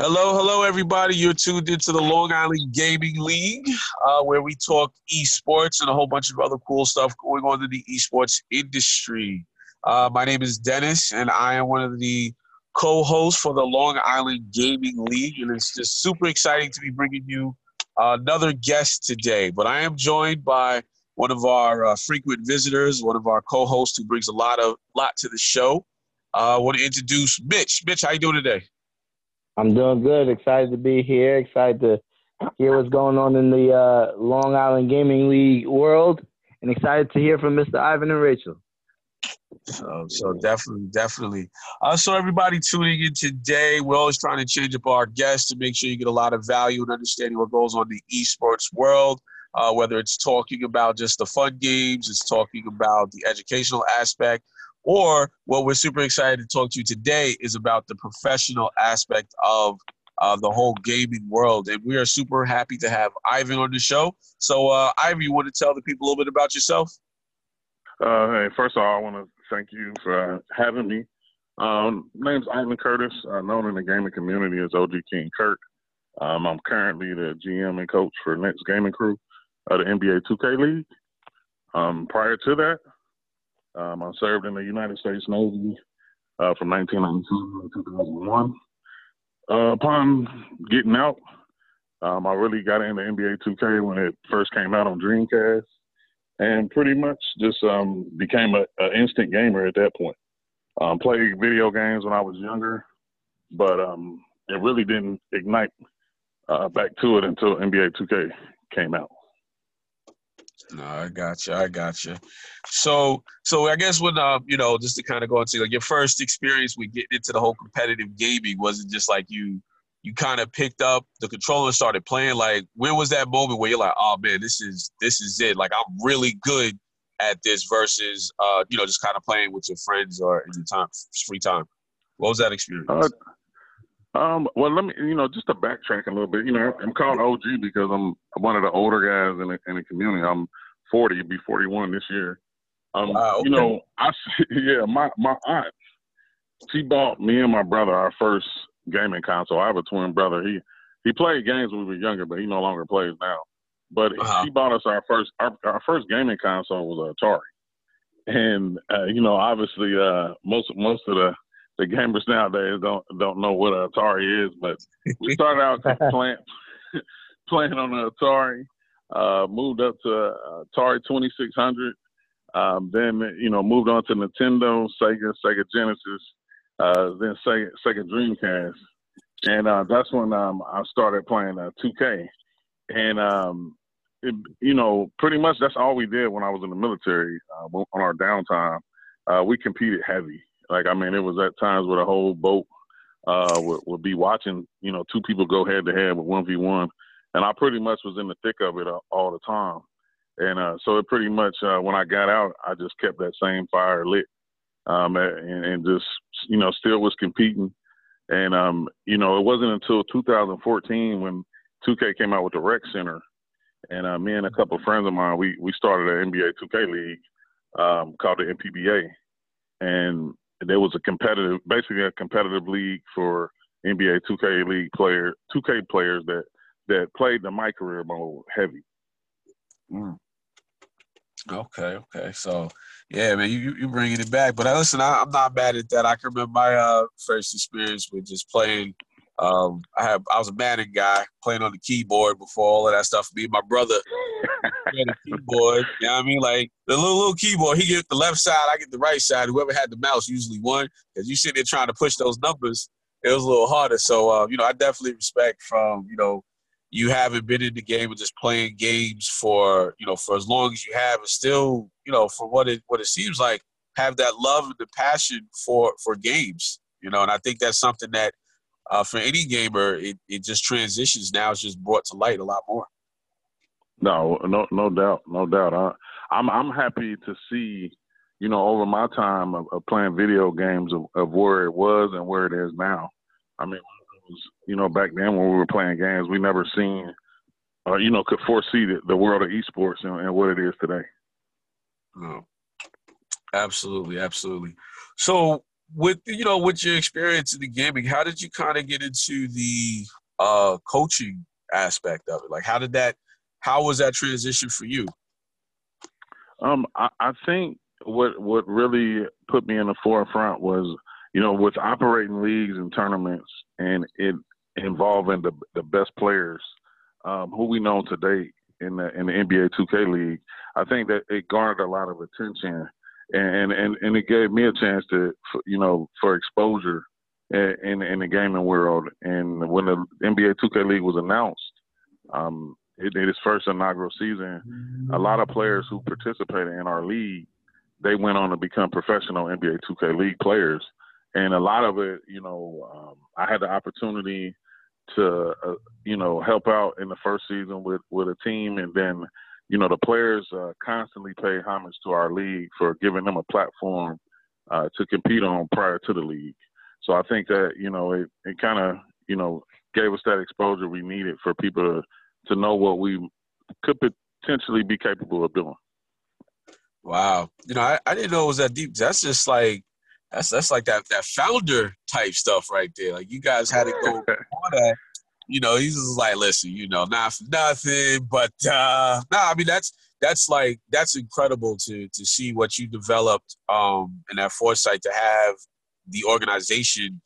Hello, hello, everybody. You're tuned into the Long Island Gaming League, uh, where we talk esports and a whole bunch of other cool stuff going on in the esports industry. Uh, my name is Dennis, and I am one of the co-hosts for the Long Island Gaming League, and it's just super exciting to be bringing you another guest today. But I am joined by one of our uh, frequent visitors, one of our co-hosts who brings a lot of lot to the show. Uh, I want to introduce Mitch. Mitch, how you doing today? I'm doing good. Excited to be here. Excited to hear what's going on in the uh, Long Island Gaming League world, and excited to hear from Mr. Ivan and Rachel. So, so definitely, definitely. Uh, so everybody tuning in today, we're always trying to change up our guests to make sure you get a lot of value and understanding what goes on in the esports world. Uh, whether it's talking about just the fun games, it's talking about the educational aspect, or what we're super excited to talk to you today is about the professional aspect of uh, the whole gaming world. And we are super happy to have Ivan on the show. So, uh, Ivan, you want to tell the people a little bit about yourself? Uh, hey, first of all, I want to thank you for having me. Um, name's Ivan Curtiss, uh, known in the gaming community as OG King Curt. Um, I'm currently the GM and coach for Nets Gaming Crew of the NBA 2K League. Um, prior to that, um, I served in the United States Navy uh, from 1992 to 2001. Uh, upon getting out, um, I really got into NBA 2K when it first came out on Dreamcast, and pretty much just um, became an instant gamer at that point. Um, played video games when I was younger, but um, it really didn't ignite uh, back to it until NBA 2K came out. No, I got you. I got you. So, so I guess when um, you know, just to kind of go into like your first experience with getting into the whole competitive gaming, was it just like you, you kind of picked up the controller and started playing? Like, when was that moment where you're like, oh man, this is this is it. Like, I'm really good at this versus, uh, you know, just kind of playing with your friends or in your time, free time. What was that experience? Uh, um, well, let me, you know, just to backtrack a little bit, you know, I'm called OG because I'm one of the older guys in the, in the community. I'm 40, be 41 this year. Um, wow, okay. you know, I, yeah, my, my aunt, she bought me and my brother our first gaming console. I have a twin brother. He, he played games when we were younger, but he no longer plays now. But uh-huh. he bought us our first, our, our first gaming console was an Atari. And, uh, you know, obviously, uh, most, most of the, the gamers nowadays don't don't know what an Atari is, but we started out playing playing on an Atari, uh, moved up to uh, Atari 2600, um, then you know moved on to Nintendo, Sega, Sega Genesis, uh, then Sega, Sega Dreamcast, and uh, that's when um, I started playing 2K, uh, and um, it, you know pretty much that's all we did when I was in the military uh, on our downtime. we competed heavy. Like I mean, it was at times where the whole boat would, would be watching, you know, two people go head to head with one v one, and I pretty much was in the thick of it all the time. And uh, so it pretty much uh, when I got out, I just kept that same fire lit, um, and, and just you know still was competing. And um, you know, it wasn't until 2014 when 2K came out with the Rec Center, and uh, me and a couple of friends of mine, we we started an NBA 2K league um, called the NPBA, and there was a competitive, basically a competitive league for NBA 2K league player, 2K players that that played the my career mode heavy. Mm. Okay, okay. So, yeah, man, you you bringing it back. But uh, listen, I, am not mad at that. I can remember my uh, first experience with just playing. Um, I have I was a Madden guy playing on the keyboard before all of that stuff. Me and my brother had a keyboard. You know what I mean? Like the little little keyboard, he get the left side, I get the right side. Whoever had the mouse usually won because you sit there trying to push those numbers. It was a little harder. So uh, you know, I definitely respect from you know you haven't been in the game and just playing games for you know for as long as you have, and still you know for what it what it seems like have that love and the passion for for games. You know, and I think that's something that uh, for any gamer, it, it just transitions now. It's just brought to light a lot more. No, no, no doubt, no doubt. I, I'm I'm happy to see, you know, over my time of, of playing video games of, of, where it was and where it is now. I mean, was, you know, back then when we were playing games, we never seen, uh, you know, could foresee the, the world of esports and, and what it is today. Oh, absolutely, absolutely. So with you know with your experience in the gaming, how did you kind of get into the uh, coaching aspect of it? Like, how did that? How was that transition for you? Um, I, I think what what really put me in the forefront was you know with operating leagues and tournaments and it involving the the best players um, who we know today in the in the NBA 2K league. I think that it garnered a lot of attention and and and it gave me a chance to you know for exposure in in the gaming world. And when the NBA 2K League was announced, um, it, its first inaugural season, a lot of players who participated in our league, they went on to become professional NBA 2K League players. And a lot of it, you know, um, I had the opportunity to, uh, you know, help out in the first season with with a team, and then you know, the players uh, constantly pay homage to our league for giving them a platform uh, to compete on prior to the league. So I think that, you know, it, it kind of, you know, gave us that exposure we needed for people to, to know what we could potentially be capable of doing. Wow. You know, I, I didn't know it was that deep. That's just like, that's that's like that that founder type stuff right there. Like you guys had to go that. You know, he's just like, listen, you know, not for nothing, but uh nah, I mean that's that's like that's incredible to to see what you developed um and that foresight to have the organization.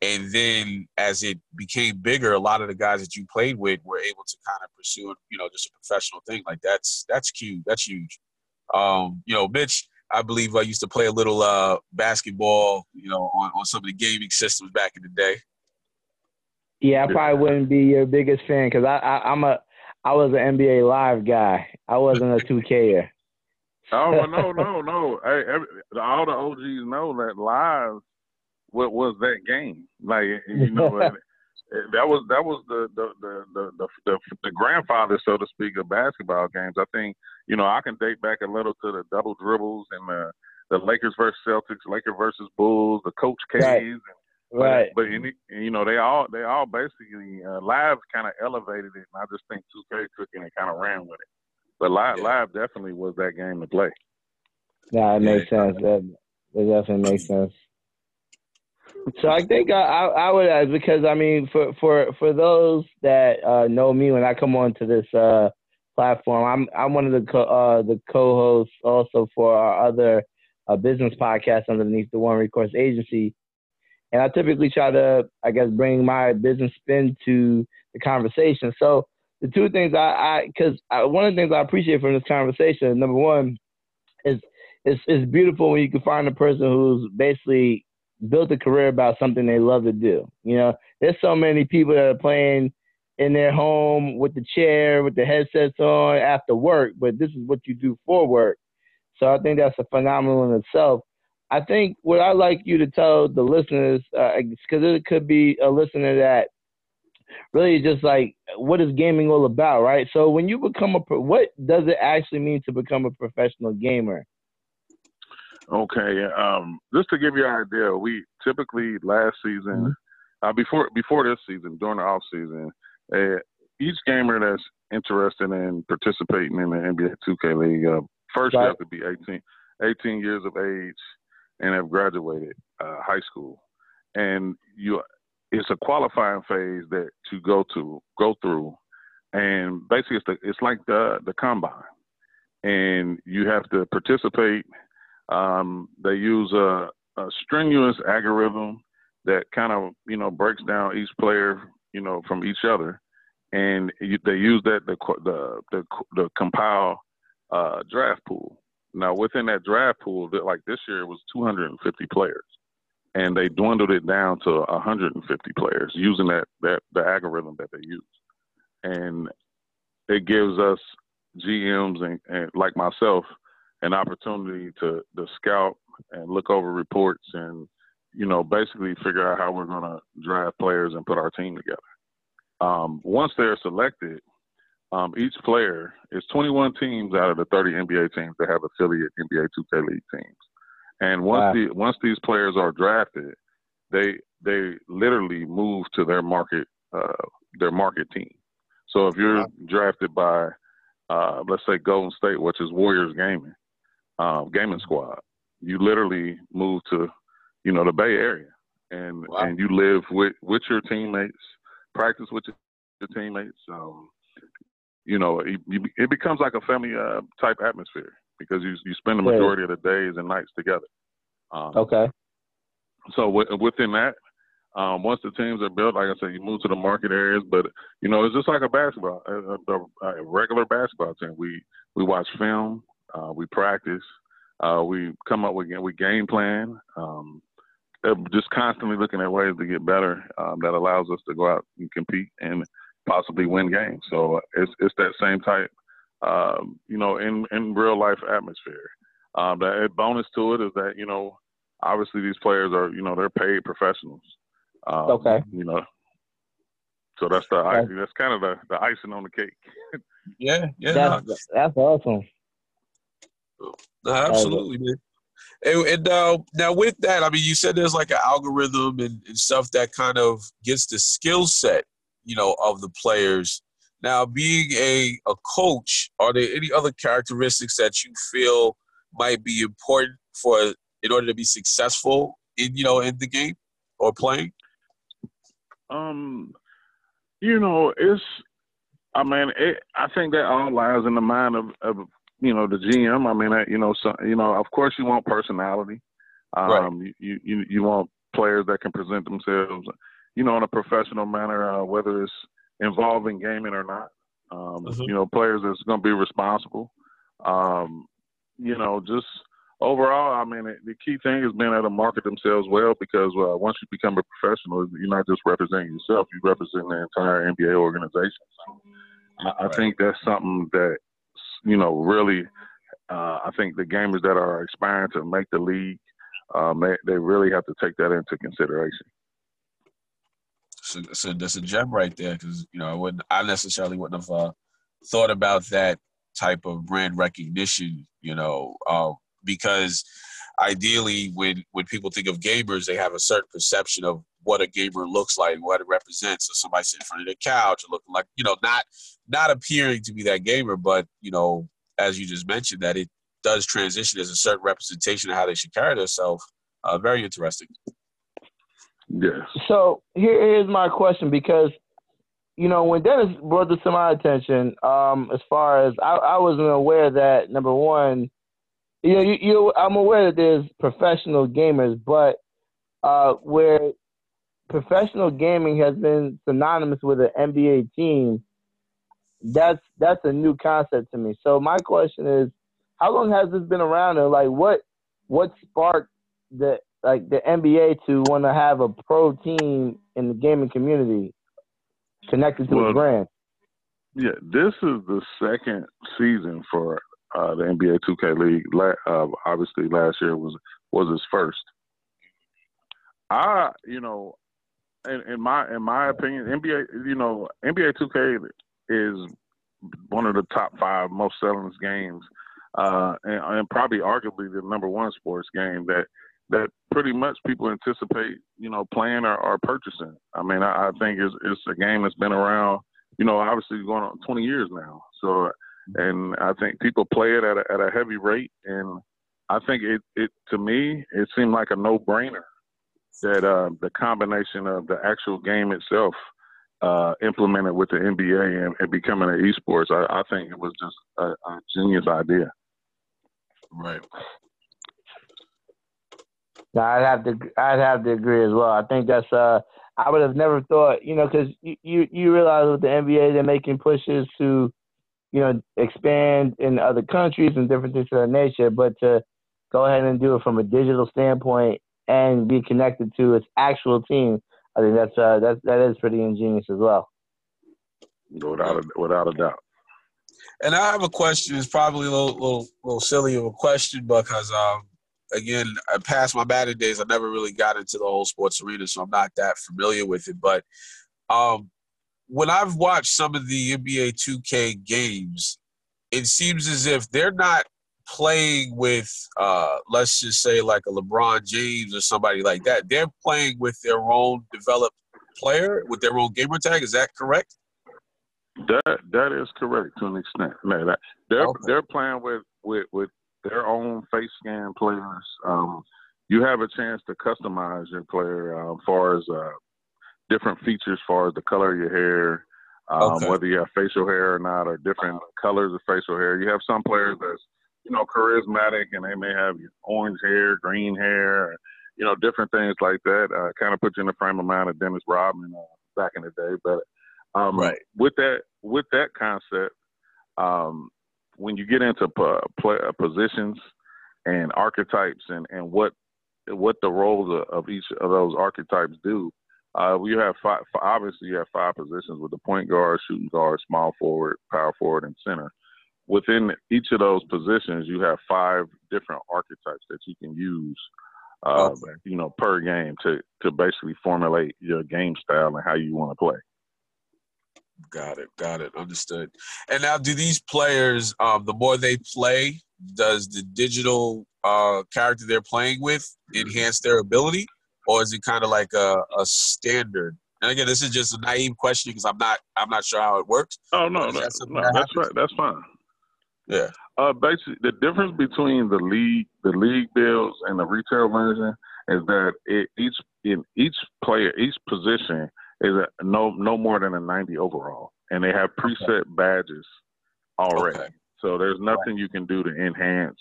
And then as it became bigger a lot of the guys that you played with were able to kind of pursue you know just a professional thing. Like that's that's cute that's huge. Um you know mitch i believe i used to play a little uh basketball you know on, on some of the gaming systems back in the day yeah, I probably wouldn't be your biggest fan because I, I I'm a I was an NBA Live guy. I wasn't a 2Ker. oh no no no! Hey, every, all the OGs know that Live what was that game? Like you know, that was that was the the, the the the the the grandfather, so to speak, of basketball games. I think you know I can date back a little to the double dribbles and the the Lakers versus Celtics, Lakers versus Bulls, the Coach K's, right. and Right. But, but any, you know, they all they all basically uh, live kind of elevated it, and I just think 2K took it and kind of ran with it. But live yeah. live definitely was that game to play. Yeah, it makes sense. That it definitely makes sense. So I think I, I, would add because I mean for for for those that uh, know me when I come onto this uh, platform, I'm I'm one of the co- uh, the co-hosts also for our other uh, business podcast underneath the One Recourse Agency and I typically try to, I guess, bring my business spin to the conversation. So the two things I, because one of the things I appreciate from this conversation, number one, is it's it's beautiful when you can find a person who's basically built a career about something they love to do. You know, there's so many people that are playing in their home with the chair, with the headsets on after work, but this is what you do for work. So I think that's a phenomenal in itself. I think what I like you to tell the listeners, because uh, it could be a listener that really just like, what is gaming all about, right? So when you become a, what does it actually mean to become a professional gamer? Okay, um, just to give you an idea, we typically last season, mm-hmm. uh, before before this season, during the off season, uh, each gamer that's interested in participating in the NBA 2K League, uh, first right. you have to be 18, 18 years of age and have graduated uh, high school, and you it's a qualifying phase that you go to go through, and basically it's the, it's like the the combine, and you have to participate. Um, they use a, a strenuous algorithm that kind of you know breaks down each player you know from each other, and you, they use that the the the, compile uh, draft pool. Now, within that draft pool, like this year, it was 250 players, and they dwindled it down to 150 players using that that the algorithm that they use, and it gives us GMs and, and like myself an opportunity to to scout and look over reports and you know basically figure out how we're going to draft players and put our team together. Um, once they're selected, um, each player is 21 teams out of the 30 NBA teams that have affiliate NBA 2K League teams. And once wow. the once these players are drafted, they they literally move to their market uh, their market team. So if you're wow. drafted by uh, let's say Golden State, which is Warriors Gaming um, Gaming Squad, you literally move to you know, the Bay Area, and wow. and you live with with your teammates, practice with your, your teammates. Um, you know, it, it becomes like a family uh, type atmosphere because you you spend the majority of the days and nights together. Um, okay. So w- within that, um, once the teams are built, like I said, you move to the market areas. But you know, it's just like a basketball, a, a, a regular basketball team. We we watch film, uh, we practice, uh, we come up with we game plan. Um, just constantly looking at ways to get better um, that allows us to go out and compete and possibly win games. So it's it's that same type, um, you know, in in real life atmosphere. Um, the bonus to it is that you know, obviously these players are you know they're paid professionals. Um, okay. You know, so that's the okay. that's kind of the, the icing on the cake. yeah, yeah. That's, that's awesome. No, absolutely, man. And, and uh, now with that, I mean, you said there's like an algorithm and, and stuff that kind of gets the skill set, you know, of the players. Now, being a, a coach, are there any other characteristics that you feel might be important for in order to be successful in you know in the game or playing? Um, you know, it's I mean, it, I think that all lies in the mind of, of you know the GM. I mean, you know, so, you know, of course you want personality. Um, right. you, you you want players that can present themselves, you know, in a professional manner, uh, whether it's involving gaming or not. Um, mm-hmm. You know, players that's going to be responsible. Um, you know, just overall, I mean, the key thing is being able to market themselves well because uh, once you become a professional, you're not just representing yourself; you represent the entire NBA organization. So I, I think that's something that you know really. Uh, I think the gamers that are aspiring to make the league, um, they, they really have to take that into consideration. So, so that's a gem right there because you know I wouldn't, I necessarily wouldn't have uh, thought about that type of brand recognition. You know, uh, because ideally when when people think of gamers they have a certain perception of what a gamer looks like what it represents so somebody sitting in front of their couch looking like you know not not appearing to be that gamer but you know as you just mentioned that it does transition as a certain representation of how they should carry themselves uh, very interesting. Yes. So here, here's my question because you know when dennis brought this to my attention um, as far as I, I wasn't aware that number one you know, you, you I'm aware that there's professional gamers, but uh, where professional gaming has been synonymous with an NBA team, that's that's a new concept to me. So my question is, how long has this been around, and like what what sparked the like the NBA to want to have a pro team in the gaming community connected to well, the brand? Yeah, this is the second season for uh, the NBA 2K League. Uh, obviously, last year was was his first. I, you know, in, in my in my opinion, NBA, you know, NBA 2K is one of the top five most selling games, uh, and, and probably arguably the number one sports game that that pretty much people anticipate, you know, playing or, or purchasing. I mean, I, I think it's it's a game that's been around, you know, obviously going on 20 years now. So and I think people play it at a, at a heavy rate. And I think it, it to me it seemed like a no brainer that uh, the combination of the actual game itself uh, implemented with the NBA and, and becoming an esports. I, I, think it was just a, a genius idea. Right. No, I'd have to I'd have to agree as well. I think that's uh I would have never thought you know because you, you you realize with the NBA they're making pushes to you know, expand in other countries and different things of that nature, but to go ahead and do it from a digital standpoint and be connected to its actual team, I think that's uh, that that is pretty ingenious as well. Without a, without a doubt. And I have a question. It's probably a little little, little silly of a question because um, again, I past my batting days, I never really got into the whole sports arena, so I'm not that familiar with it. But um, when I've watched some of the NBA 2K games, it seems as if they're not playing with, uh, let's just say, like a LeBron James or somebody like that. They're playing with their own developed player, with their own gamer tag. Is that correct? That that is correct to an extent. that, they're okay. they're playing with, with with their own face scan players. Um, you have a chance to customize your player uh, as far as uh, different features, as far as the color of your hair, um, okay. whether you have facial hair or not, or different colors of facial hair. You have some players that's you know charismatic, and they may have orange hair, green hair, you know, different things like that. Uh, kind of put you in the frame of mind of Dennis Rodman uh, back in the day. But um, right. with that with that concept, um, when you get into p- play, uh, positions and archetypes and, and what what the roles of, of each of those archetypes do, uh, you have five. Obviously, you have five positions with the point guard, shooting guard, small forward, power forward, and center. Within each of those positions, you have five different archetypes that you can use, uh, you know, per game to to basically formulate your game style and how you want to play. Got it. Got it. Understood. And now, do these players, um, the more they play, does the digital uh, character they're playing with enhance their ability, or is it kind of like a, a standard? And again, this is just a naive question because I'm not I'm not sure how it works. Oh no, no, no that's right. That's fine. Yeah. Uh, basically, the difference between the league, the league builds, and the retail version is that it, each in each player, each position is a, no no more than a 90 overall, and they have preset okay. badges already. Okay. So there's nothing right. you can do to enhance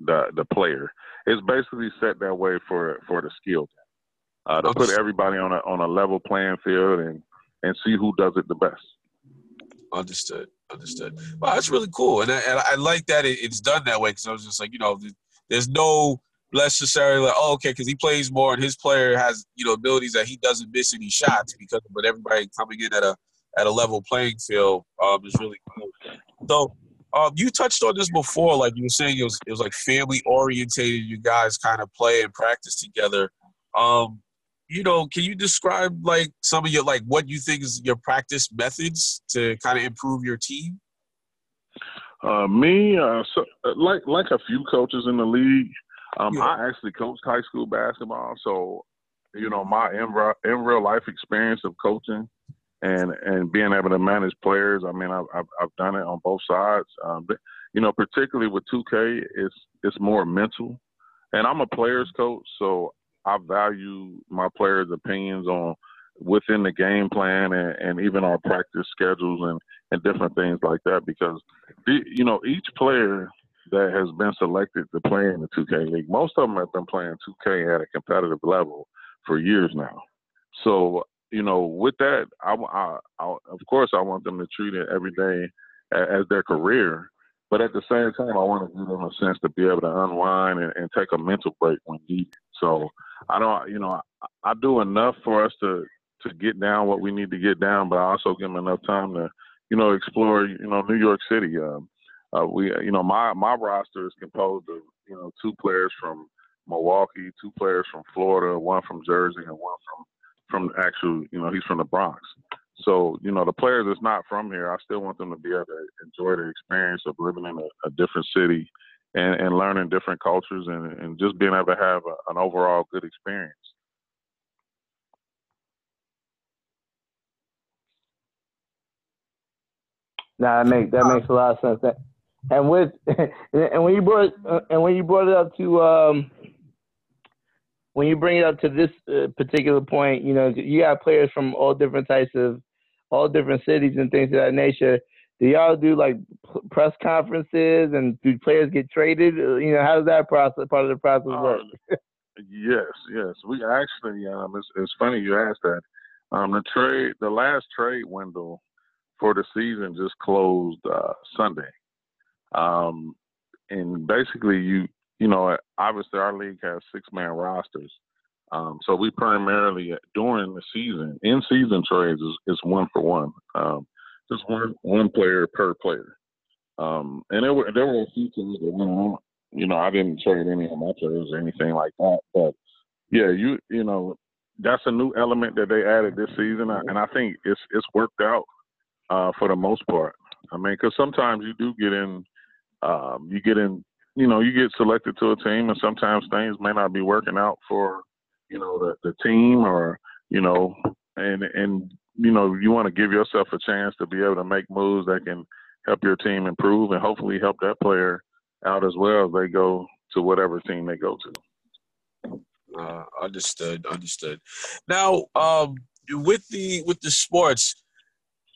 the the player. It's basically set that way for for the skill uh, to put everybody on a on a level playing field and and see who does it the best. Understood. Understood. Well, that's really cool, and I, and I like that it, it's done that way because I was just like, you know, there's no necessarily like, oh, okay, because he plays more and his player has you know abilities that he doesn't miss any shots because, but everybody coming in at a at a level playing field um, is really cool. So um, you touched on this before, like you were saying, it was it was like family orientated. You guys kind of play and practice together. Um, you know, can you describe like some of your like what you think is your practice methods to kind of improve your team? Uh, me, uh, so, like like a few coaches in the league, um, yeah. I actually coached high school basketball, so you know my in real, in real life experience of coaching and and being able to manage players. I mean, I've I've, I've done it on both sides. Um, but, you know, particularly with 2K, it's it's more mental, and I'm a players coach, so I value my players' opinions on within the game plan and, and even our practice schedules and, and different things like that because you know each player that has been selected to play in the 2K league. Most of them have been playing 2K at a competitive level for years now. So, you know, with that, I, I, I of course, I want them to treat it every day as, as their career. But at the same time, I want to give them a sense to be able to unwind and, and take a mental break when needed. So I don't, you know, I, I do enough for us to to get down what we need to get down, but I also give them enough time to, you know, explore, you know, New York City. Um, uh, we, you know, my my roster is composed of you know two players from Milwaukee, two players from Florida, one from Jersey, and one from from actual, you know, he's from the Bronx. So, you know, the players that's not from here, I still want them to be able to enjoy the experience of living in a, a different city and, and learning different cultures and, and just being able to have a, an overall good experience. Nah, that makes that makes a lot of sense and with and when you brought and when you brought it up to um, when you bring it up to this uh, particular point, you know, you got players from all different types of all different cities and things of that nature. Do y'all do like press conferences and do players get traded? Uh, you know, how does that process part of the process uh, work? yes, yes. We actually um, it's, it's funny you asked that. Um, the trade, the last trade window for the season just closed uh, Sunday. Um, and basically, you you know, obviously our league has six man rosters. Um, so we primarily during the season, in season trades is, is one for one, um, just one one player per player. Um, and there were there were a few teams that went on. You know, I didn't trade any of my players or anything like that, but yeah, you you know, that's a new element that they added this season, and I think it's it's worked out uh, for the most part. I mean, because sometimes you do get in um, you get in, you know, you get selected to a team, and sometimes things may not be working out for, you know, the, the team or, you know, and and you know, you want to give yourself a chance to be able to make moves that can help your team improve and hopefully help that player out as well as they go to whatever team they go to. Uh, understood. Understood. Now, um, with the with the sports,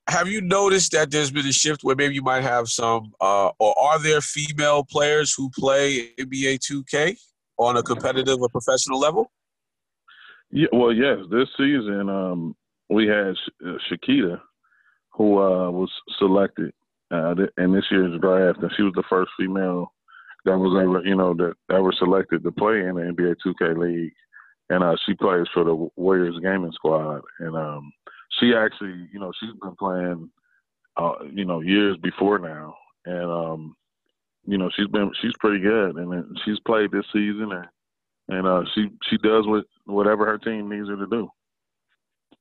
have you noticed that there's been a shift where maybe you might have some, uh, or are there female players who play NBA 2K on a competitive or professional level? Yeah, well, yes. This season, um, we had Sh- Chiquita, who uh, was selected uh, in this year's draft, and she was the first female that was ever, you know, that ever selected to play in the NBA 2K League, and uh, she plays for the Warriors Gaming Squad, and um, she actually, you know, she's been playing, uh, you know, years before now, and um, you know, she's been she's pretty good, and she's played this season, and and uh, she she does what whatever her team needs her to do.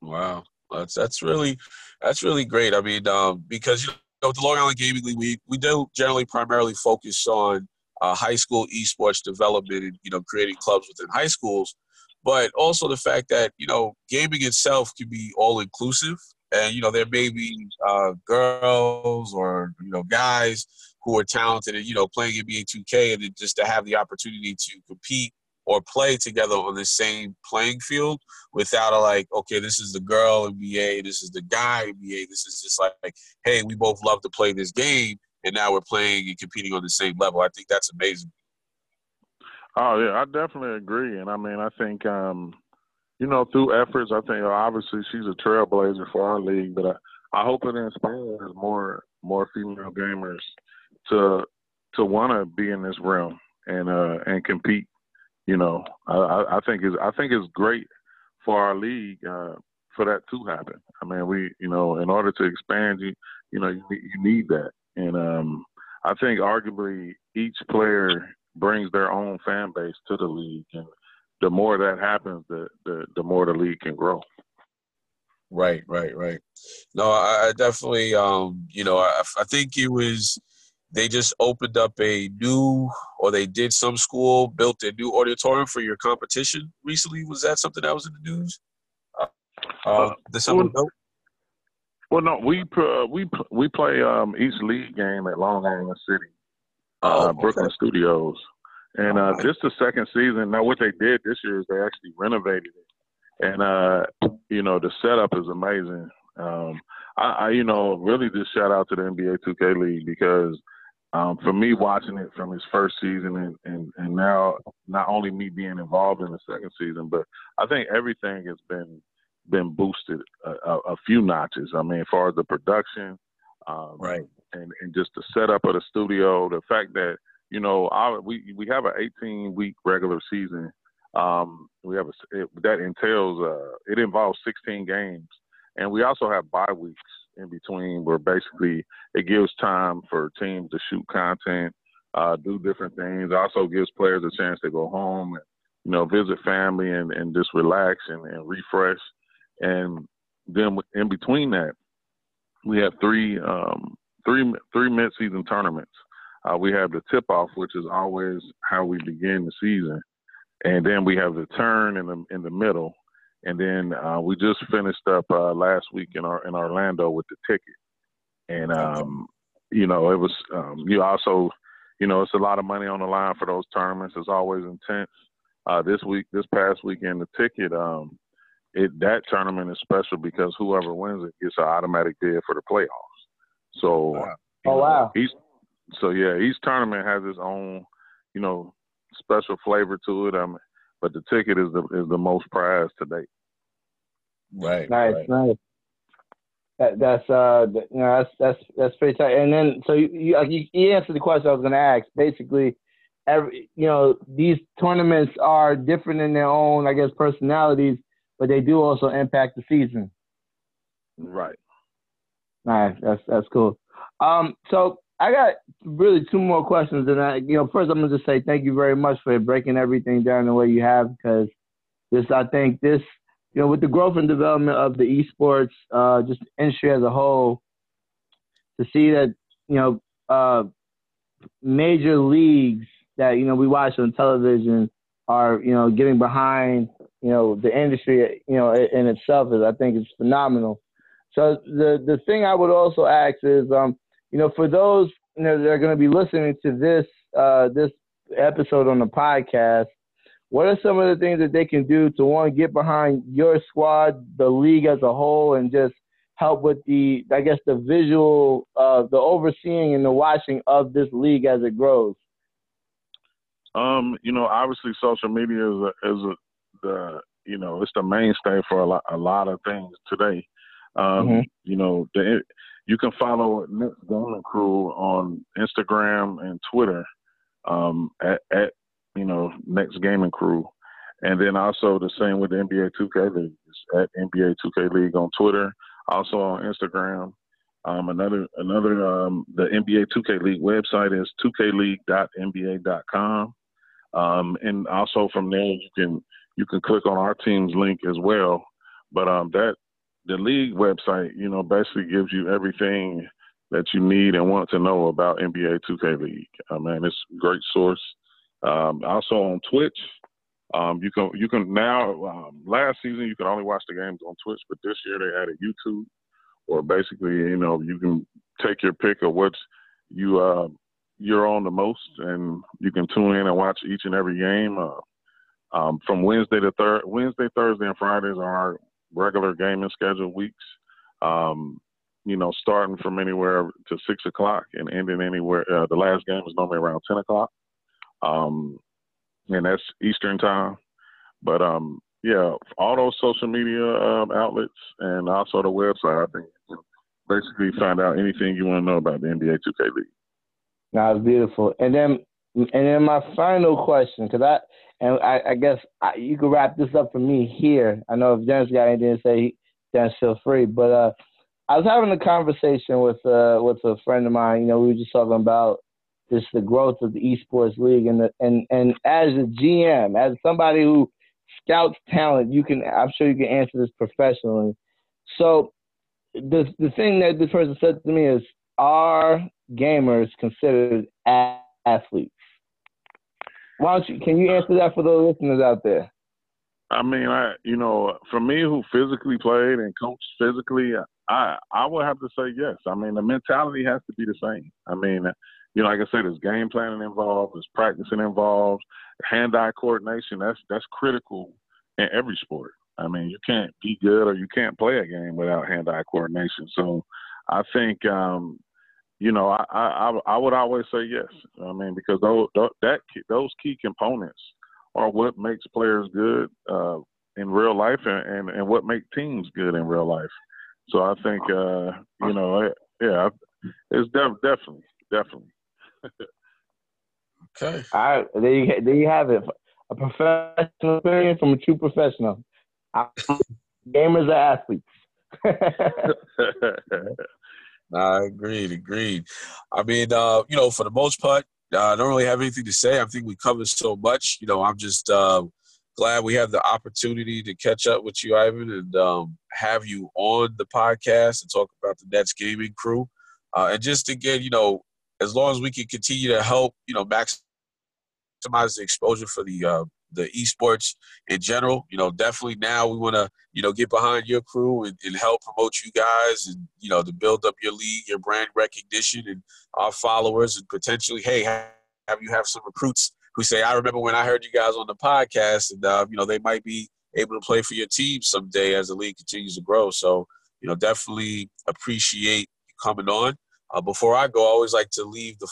Wow, that's that's really that's really great. I mean, um, because you know, with the Long Island Gaming League, we we do generally primarily focus on uh, high school esports development and you know creating clubs within high schools but also the fact that you know gaming itself can be all inclusive and you know there may be uh, girls or you know guys who are talented and you know playing NBA 2K and just to have the opportunity to compete or play together on the same playing field without a like okay this is the girl NBA this is the guy NBA this is just like, like hey we both love to play this game and now we're playing and competing on the same level I think that's amazing Oh yeah, I definitely agree, and I mean, I think um, you know through efforts, I think obviously she's a trailblazer for our league, but I, I hope it inspires more more female gamers to to want to be in this realm and uh and compete. You know, I, I think it's I think it's great for our league uh, for that to happen. I mean, we you know in order to expand, you you know you, you need that, and um, I think arguably each player brings their own fan base to the league, and the more that happens, the the, the more the league can grow. Right, right, right. No, I, I definitely, um, you know, I, I think it was they just opened up a new, or they did some school built a new auditorium for your competition recently. Was that something that was in the news? Uh, uh, did someone well, know? Well, no, we uh, we we play um, each league game at Long Island City, uh, oh, Brooklyn okay. Studios. And uh, this the second season. Now, what they did this year is they actually renovated it, and uh, you know the setup is amazing. Um, I, I, you know, really just shout out to the NBA 2K League because um, for me watching it from his first season and, and, and now not only me being involved in the second season, but I think everything has been been boosted a, a, a few notches. I mean, as far as the production, um, right, and, and just the setup of the studio, the fact that you know our, we we have an 18 week regular season. Um, we have a it, that entails uh, it involves 16 games, and we also have bye weeks in between where basically it gives time for teams to shoot content, uh, do different things. Also gives players a chance to go home and you know visit family and, and just relax and, and refresh. And then in between that, we have three um, three three mid-season tournaments. Uh, we have the tip-off, which is always how we begin the season, and then we have the turn in the in the middle, and then uh, we just finished up uh, last week in our in Orlando with the ticket, and um, you know it was um, you also you know it's a lot of money on the line for those tournaments. It's always intense. Uh, this week, this past weekend, the ticket um, it that tournament is special because whoever wins it gets an automatic bid for the playoffs. So, wow. oh wow, he's so yeah, each tournament has its own, you know, special flavor to it. Um, but the ticket is the is the most prized today. Right. Nice, right. nice. That, that's uh, you know, that's that's that's pretty tight. And then so you you, you answered the question I was going to ask. Basically, every you know these tournaments are different in their own, I guess, personalities, but they do also impact the season. Right. Nice. That's that's cool. Um, so I got really two more questions, and I, you know, first I'm gonna just say thank you very much for breaking everything down the way you have, because this, I think, this, you know, with the growth and development of the esports, uh, just industry as a whole, to see that, you know, uh, major leagues that you know we watch on television are, you know, getting behind, you know, the industry, you know, in itself is, I think, is phenomenal. So the the thing I would also ask is, um, you know, for those you know that are going to be listening to this uh, this episode on the podcast, what are some of the things that they can do to one get behind your squad, the league as a whole, and just help with the, I guess, the visual, uh, the overseeing and the watching of this league as it grows? Um, you know, obviously, social media is a, is a, the you know it's the mainstay for a lot a lot of things today. Um, mm-hmm. You know, the, you can follow Nets Gaming Crew on Instagram and Twitter um, at, at you know Nets Gaming Crew, and then also the same with the NBA 2K League at NBA 2K League on Twitter, also on Instagram. Um, another another um, the NBA 2K League website is 2kleague.nba.com, um, and also from there you can you can click on our team's link as well. But um, that the league website, you know, basically gives you everything that you need and want to know about NBA 2K League. I mean, it's a great source. Um, also on Twitch, um, you can you can now. Um, last season you could only watch the games on Twitch, but this year they added YouTube, or basically, you know, you can take your pick of what you uh, you're on the most, and you can tune in and watch each and every game. Uh, um, from Wednesday to third, Wednesday, Thursday, and Fridays are our regular gaming schedule weeks. Um, you know, starting from anywhere to six o'clock and ending anywhere. Uh, the last game is normally around ten o'clock, um, and that's Eastern time. But um, yeah, all those social media um, outlets and also the website. I think basically find out anything you want to know about the NBA 2K League. That's beautiful. And then, and then my final question, because I and I, I guess I, you could wrap this up for me here. I know if Dennis got anything to say, Dennis, feel free. But uh, I was having a conversation with uh, with a friend of mine. You know, we were just talking about just the growth of the esports league, and the, and and as a GM, as somebody who scouts talent, you can I'm sure you can answer this professionally. So the the thing that this person said to me is, are gamers considered athletes? Why don't you? Can you answer that for the listeners out there? I mean, I you know, for me who physically played and coached physically, I I would have to say yes. I mean, the mentality has to be the same. I mean, you know, like I said, there's game planning involved, there's practicing involved, hand-eye coordination. That's that's critical in every sport. I mean, you can't be good or you can't play a game without hand-eye coordination. So, I think um, you know, I, I I would always say yes. I mean, because those that those key components are what makes players good uh, in real life, and, and, and what make teams good in real life. So I think uh, you know, yeah, it's def- definitely definitely. okay. All right, there you there you have it. A professional opinion from a true professional. Gamers are athletes. I agreed, agreed. I mean, uh, you know, for the most part, I don't really have anything to say. I think we covered so much. You know, I'm just uh, glad we have the opportunity to catch up with you, Ivan, and um, have you on the podcast and talk about the Nets gaming crew. Uh, and just again, you know, as long as we can continue to help, you know, maximize the exposure for the uh, the esports in general. You know, definitely now we want to, you know, get behind your crew and, and, help promote you guys and, you know, to build up your league, your brand recognition and our followers and potentially, hey, have you have some recruits who say, I remember when I heard you guys on the podcast and, uh, you know, they might be able to play for your team someday as the league continues to grow. So, you know, definitely appreciate you coming on. Uh, before I go, I always like to leave the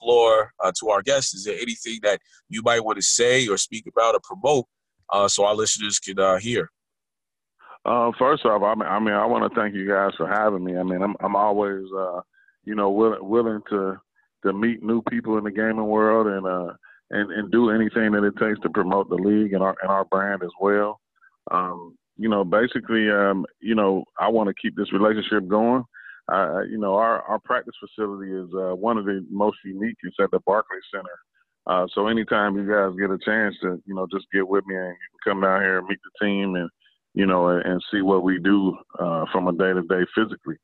floor uh, to our guests. Is there anything that you might want to say or speak about or promote uh, so our listeners can uh, hear? Uh, first off, I mean, I mean, I want to thank you guys for having me. I mean, I'm I'm always, uh, you know, willing willing to to meet new people in the gaming world and uh and and do anything that it takes to promote the league and our and our brand as well. Um, you know, basically, um, you know, I want to keep this relationship going uh, you know, our, our practice facility is uh, one of the most unique. It's at the Barclays Center. Uh, so anytime you guys get a chance to, you know, just get with me and come down here and meet the team and, you know, and, and see what we do uh, from a day to day physically.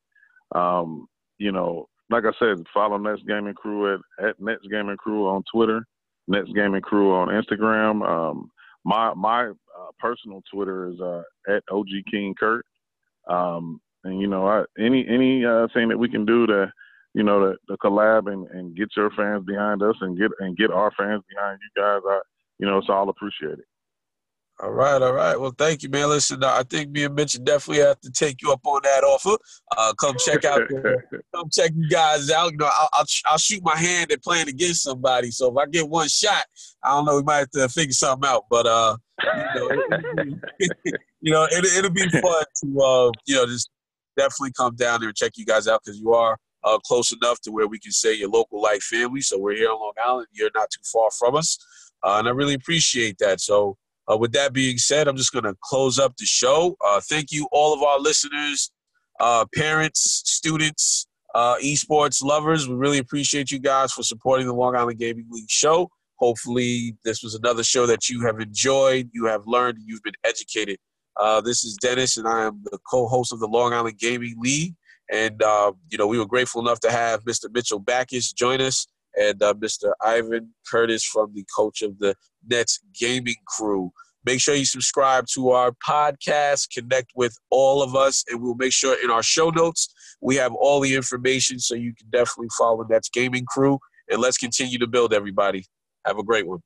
Um, you know, like I said, follow Nets Gaming Crew at, at Nets Gaming Crew on Twitter, Nets Gaming Crew on Instagram. Um, my my uh, personal Twitter is uh, at OG King Curt. Um, and you know, I, any any uh, thing that we can do to, you know, to, to collab and, and get your fans behind us and get and get our fans behind you guys, I you know, so I'll appreciate it. All right, all right. Well, thank you, man. Listen, I think me and Mitch definitely have to take you up on that offer. Uh, come check out, come check you guys out. You know, I'll, I'll, I'll shoot my hand at playing against somebody. So if I get one shot, I don't know, we might have to figure something out. But uh, you know, it, you know, it, it'll be fun to uh, you know, just definitely come down there and check you guys out because you are uh, close enough to where we can say your local life family. So we're here on Long Island. You're not too far from us, uh, and I really appreciate that. So. Uh, with that being said, I'm just going to close up the show. Uh, thank you, all of our listeners, uh, parents, students, uh, esports lovers. We really appreciate you guys for supporting the Long Island Gaming League show. Hopefully, this was another show that you have enjoyed, you have learned, you've been educated. Uh, this is Dennis, and I am the co-host of the Long Island Gaming League. And uh, you know, we were grateful enough to have Mr. Mitchell Backus join us and uh, Mr. Ivan Curtiss from the coach of the Nets gaming crew. Make sure you subscribe to our podcast, connect with all of us, and we'll make sure in our show notes we have all the information so you can definitely follow Nets gaming crew. And let's continue to build everybody. Have a great one.